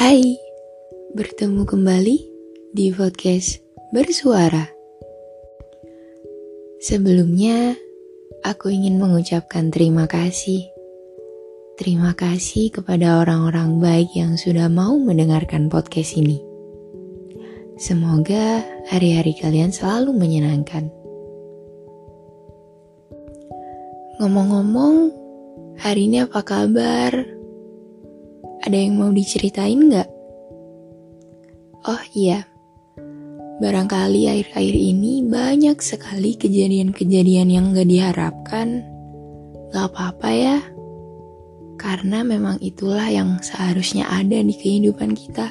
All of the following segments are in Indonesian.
Hai, bertemu kembali di podcast Bersuara. Sebelumnya, aku ingin mengucapkan terima kasih. Terima kasih kepada orang-orang baik yang sudah mau mendengarkan podcast ini. Semoga hari-hari kalian selalu menyenangkan. Ngomong-ngomong, hari ini apa kabar? Ada yang mau diceritain nggak? Oh iya, barangkali akhir-akhir ini banyak sekali kejadian-kejadian yang gak diharapkan. Gak apa-apa ya, karena memang itulah yang seharusnya ada di kehidupan kita.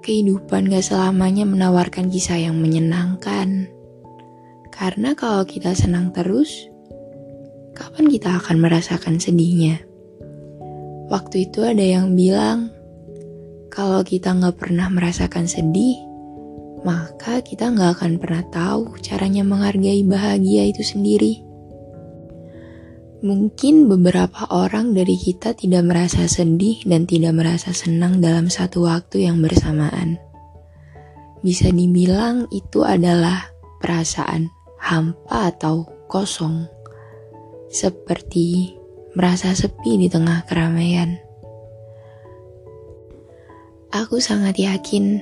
Kehidupan gak selamanya menawarkan kisah yang menyenangkan. Karena kalau kita senang terus, kapan kita akan merasakan sedihnya? Waktu itu ada yang bilang, kalau kita nggak pernah merasakan sedih, maka kita nggak akan pernah tahu caranya menghargai bahagia itu sendiri. Mungkin beberapa orang dari kita tidak merasa sedih dan tidak merasa senang dalam satu waktu yang bersamaan. Bisa dibilang itu adalah perasaan hampa atau kosong. Seperti merasa sepi di tengah keramaian. Aku sangat yakin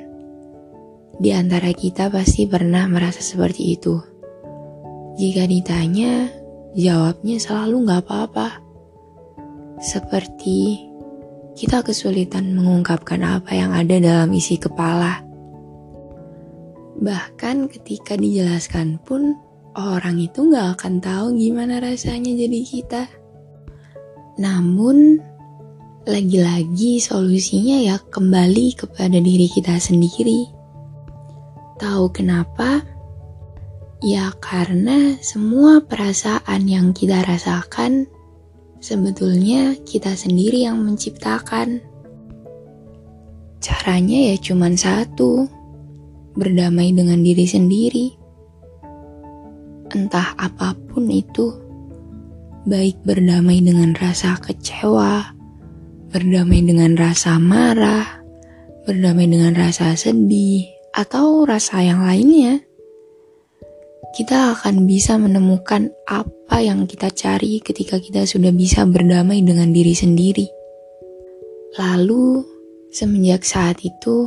di antara kita pasti pernah merasa seperti itu. Jika ditanya, jawabnya selalu nggak apa-apa. Seperti kita kesulitan mengungkapkan apa yang ada dalam isi kepala. Bahkan ketika dijelaskan pun, orang itu nggak akan tahu gimana rasanya jadi kita. Namun, lagi-lagi solusinya ya kembali kepada diri kita sendiri. Tahu kenapa? Ya karena semua perasaan yang kita rasakan sebetulnya kita sendiri yang menciptakan. Caranya ya cuma satu, berdamai dengan diri sendiri. Entah apa pun itu baik berdamai dengan rasa kecewa, berdamai dengan rasa marah, berdamai dengan rasa sedih, atau rasa yang lainnya, kita akan bisa menemukan apa yang kita cari ketika kita sudah bisa berdamai dengan diri sendiri. Lalu, semenjak saat itu,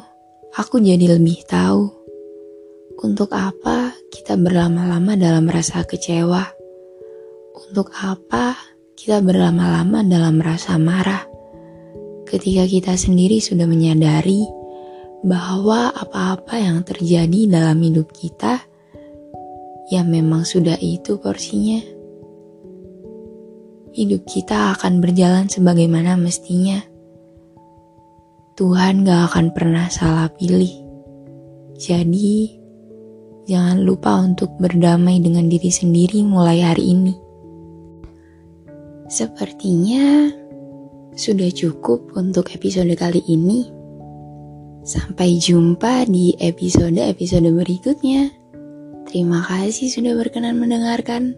aku jadi lebih tahu untuk apa kita berlama-lama dalam rasa kecewa untuk apa kita berlama-lama dalam rasa marah ketika kita sendiri sudah menyadari bahwa apa-apa yang terjadi dalam hidup kita ya memang sudah itu porsinya. Hidup kita akan berjalan sebagaimana mestinya. Tuhan gak akan pernah salah pilih. Jadi, jangan lupa untuk berdamai dengan diri sendiri mulai hari ini. Sepertinya sudah cukup untuk episode kali ini. Sampai jumpa di episode-episode berikutnya. Terima kasih sudah berkenan mendengarkan.